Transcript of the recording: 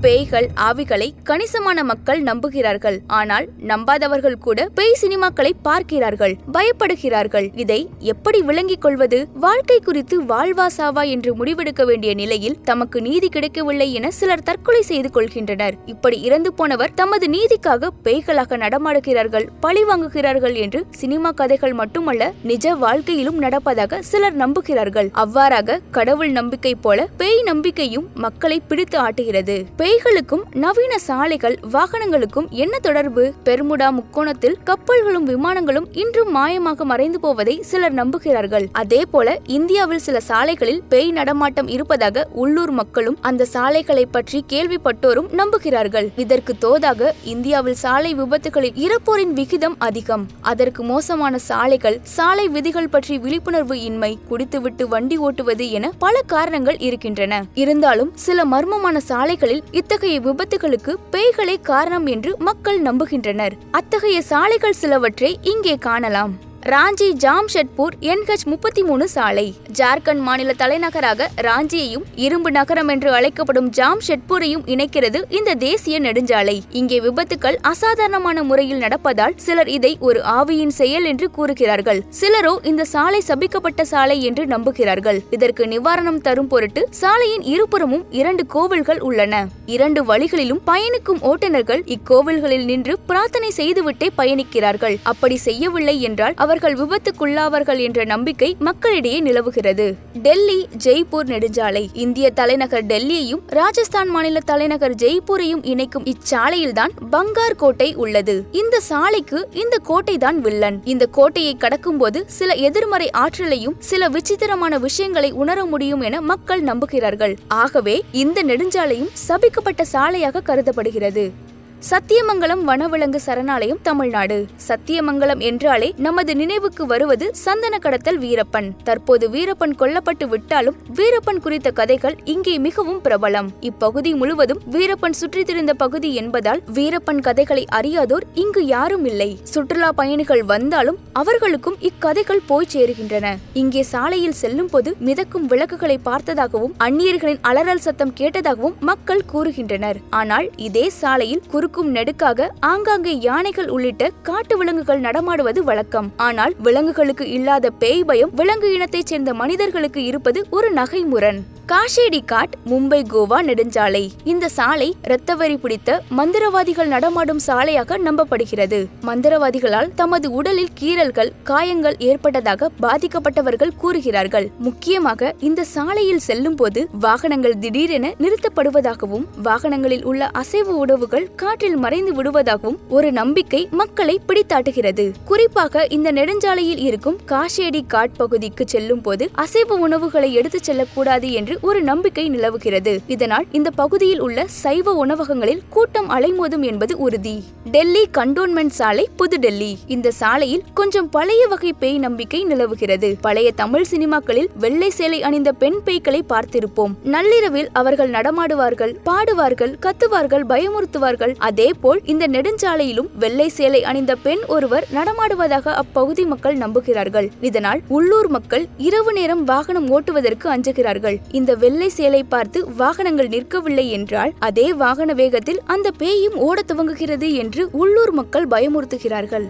பேய்கள் ஆவிகளை கணிசமான மக்கள் நம்புகிறார்கள். ஆனால் நம்பாதவர்கள் கூட பேய் சினிமாக்களை பார்க்கிறார்கள் பயப்படுகிறார்கள். இதை எப்படி விளங்கிக் கொள்வது? வாழ்க்கை குறித்து வாழ்வா சாவா என்று முடிவெடுக்க வேண்டிய நிலையில் தமக்கு நீதி கிடைக்கவில்லை என சிலர் தற்கொலை செய்து கொள்கின்றனர். இப்படி இறந்து போனவர் தமது நீதிக்காக பேய்களாக நடமாடுகிறார்கள் பழி வாங்குகிறார்கள் என்று சினிமா கதைகள் மட்டுமல்ல நிஜ வாழ்க்கையிலும் நடப்பதாக சிலர் நம்புகிறார்கள். அவ்வாறாக கடவுள் நம்பிக்கை போல பேய் நம்பிக்கையும் மக்களை பிடித்து ஆட்டுகிறது. பேய்களுக்கும் நவீன சாலைகள் வாகனங்களுக்கும் என்ன தொடர்பு? பெர்முடா முக்கோணத்தில் கப்பல்களும் விமானங்களும் இன்றும் மாயமாக மறைந்து போவதை சிலர் நம்புகிறார்கள். அதே போல இந்தியாவில் சில சாலைகளில் பேய் நடமாட்டம் இருப்பதாக உள்ளூர் மக்களும் அந்த சாலைகளை பற்றி கேள்விப்பட்டோரும் நம்புகிறார்கள். இதற்கு தோதாக இந்தியாவில் சாலை விபத்துகளில் இறப்போரின் விகிதம் அதிகம். அதற்கு மோசமான சாலைகள் சாலை விதிகள் பற்றி விழிப்புணர்வு இன்மை குடித்துவிட்டு வண்டி ஓட்டுவது என பல காரணங்கள் இருக்கின்றன. இருந்தாலும் சில மர்மமான சாலைகளில் இத்தகைய விபத்துகளுக்கு பேய்களே காரணம் என்று மக்கள் நம்புகின்றனர். அத்தகைய சாலைகள் சிலவற்றை இங்கே காணலாம். ராஞ்சி ஜாம்ஷெட்பூர் என்ஹெச் முப்பத்தி மூணு சாலை. ஜார்க்கண்ட் மாநில தலைநகராக ராஞ்சியையும் இரும்பு நகரம் என்று அழைக்கப்படும் ஜாம்ஷெட்பூரையும் இணைக்கிறது இந்த தேசிய நெடுஞ்சாலை. இங்கே விபத்துக்கள் அசாதாரணமான முறையில் நடப்பதால் சிலர் இதை ஒரு ஆவியின் செயல் என்று கூறுகிறார்கள். சிலரோ இந்த சாலை சபிக்கப்பட்ட சாலை என்று நம்புகிறார்கள். இதற்கு நிவாரணம் தரும் பொருட்டு சாலையின் இருபுறமும் இரண்டு கோவில்கள் உள்ளன. இரண்டு வழிகளிலும் பயணிக்கும் ஓட்டுநர்கள் இக்கோவில்களில் நின்று பிரார்த்தனை செய்துவிட்டே பயணிக்கிறார்கள். அப்படி செய்யவில்லை என்றால் அவர் அவர்கள் விபத்துக்குள்ளாவார்கள் என்ற நம்பிக்கை மக்களிடையே நிலவுகிறது. டெல்லி ஜெய்ப்பூர் நெடுஞ்சாலை. இந்திய தலைநகர் டெல்லியையும் ராஜஸ்தான் மாநில தலைநகர் ஜெய்ப்பூரையும் இணைக்கும் இச்சாலையில்தான் பங்கார் கோட்டை உள்ளது. இந்த சாலைக்கு இந்த கோட்டை தான் வில்லன். இந்த கோட்டையை கடக்கும்போது சில எதிர்மறை ஆற்றலையும் சில விசித்திரமான விஷயங்களை உணர முடியும் என மக்கள் நம்புகிறார்கள். ஆகவே இந்த நெடுஞ்சாலையும் சபிக்கப்பட்ட சாலையாக கருதப்படுகிறது. சத்தியமங்கலம் வனவிலங்கு சரணாலயம் தமிழ்நாடு. சத்தியமங்கலம் என்றாலே நமது நினைவுக்கு வருவது சந்தன கடத்தல் வீரப்பன். தற்போது வீரப்பன் கொல்லப்பட்டு விட்டாலும் வீரப்பன் குறித்த கதைகள் இங்கே மிகவும் பிரபலம். இப்பகுதி முழுவதும் வீரப்பன் சுற்றி திரிந்த பகுதி என்பதால் வீரப்பன் கதைகளை அறியாதோர் இங்கு யாரும் இல்லை. சுற்றுலா பயணிகள் வந்தாலும் அவர்களுக்கும் இக்கதைகள் போய் சேருகின்றன. இங்கே சாலையில் செல்லும் போது மிதக்கும் விளக்குகளை பார்த்ததாகவும் அந்நியர்களின் அலறல் சத்தம் கேட்டதாகவும் மக்கள் கூறுகின்றனர். ஆனால் இதே சாலையில் குறுக்கும் நெடுக்காக ஆங்காங்கே யானைகள் உள்ளிட்ட காட்டு விலங்குகள் நடமாடுவது வழக்கம். ஆனால் விலங்குகளுக்கு இல்லாத பேய் பயம் விலங்கு இனத்தைச் சேர்ந்த மனிதர்களுக்கு இருப்பது ஒரு நகைமுரண் காஷேடி காட் மும்பை கோவா நெடுஞ்சாலை. இந்த சாலை இரத்தவரி பிடித்த மந்திரவாதிகள் நடமாடும் சாலையாக நம்பப்படுகிறது. மந்திரவாதிகளால் தமது உடலில் கீறல்கள் காயங்கள் ஏற்பட்டதாக பாதிக்கப்பட்டவர்கள் கூறுகிறார்கள். முக்கியமாக இந்த சாலையில் செல்லும் போது வாகனங்கள் திடீரென நிறுத்தப்படுவதாகவும் வாகனங்களில் உள்ள அசைவு உணவுகள் காற்றில் மறைந்து விடுவதாகவும் ஒரு நம்பிக்கை மக்களை பிடித்தாட்டுகிறது. குறிப்பாக இந்த நெடுஞ்சாலையில் இருக்கும் காஷேடி காட் பகுதிக்கு செல்லும் போது அசைவு உணவுகளை எடுத்துச் செல்லக்கூடாது என்று ஒரு நம்பிக்கை நிலவுகிறது. இதனால் இந்த பகுதியில் உள்ள சைவ உணவகங்களில் கூட்டம் அலைமோதும் என்பது உறுதி. டெல்லி கண்டோன்மெண்ட் சாலை புதுடெல்லி. இந்த சாலையில் கொஞ்சம் பழைய வகை பேய் நம்பிக்கை நிலவுகிறது. பழைய தமிழ் சினிமாக்களில் வெள்ளை சேலை அணிந்த பெண் பேய்களை பார்த்திருப்போம். நள்ளிரவில் அவர்கள் நடமாடுவார்கள் பாடுவார்கள் கத்துவார்கள் பயமுறுத்துவார்கள். அதே போல் இந்த நெடுஞ்சாலையிலும் வெள்ளை சேலை அணிந்த பெண் ஒருவர் நடமாடுவதாக அப்பகுதி மக்கள் நம்புகிறார்கள். இதனால் உள்ளூர் மக்கள் இரவு நேரம் வாகனம் ஓட்டுவதற்கு அஞ்சுகிறார்கள். இந்த இந்த வெள்ளை சேலை பார்த்து வாகனங்கள் நிற்கவில்லை என்றால் அதே வாகன வேகத்தில் அந்த பேயும் ஓடத் துவங்குகிறது என்று உள்ளூர் மக்கள் பயமுறுத்துகிறார்கள்.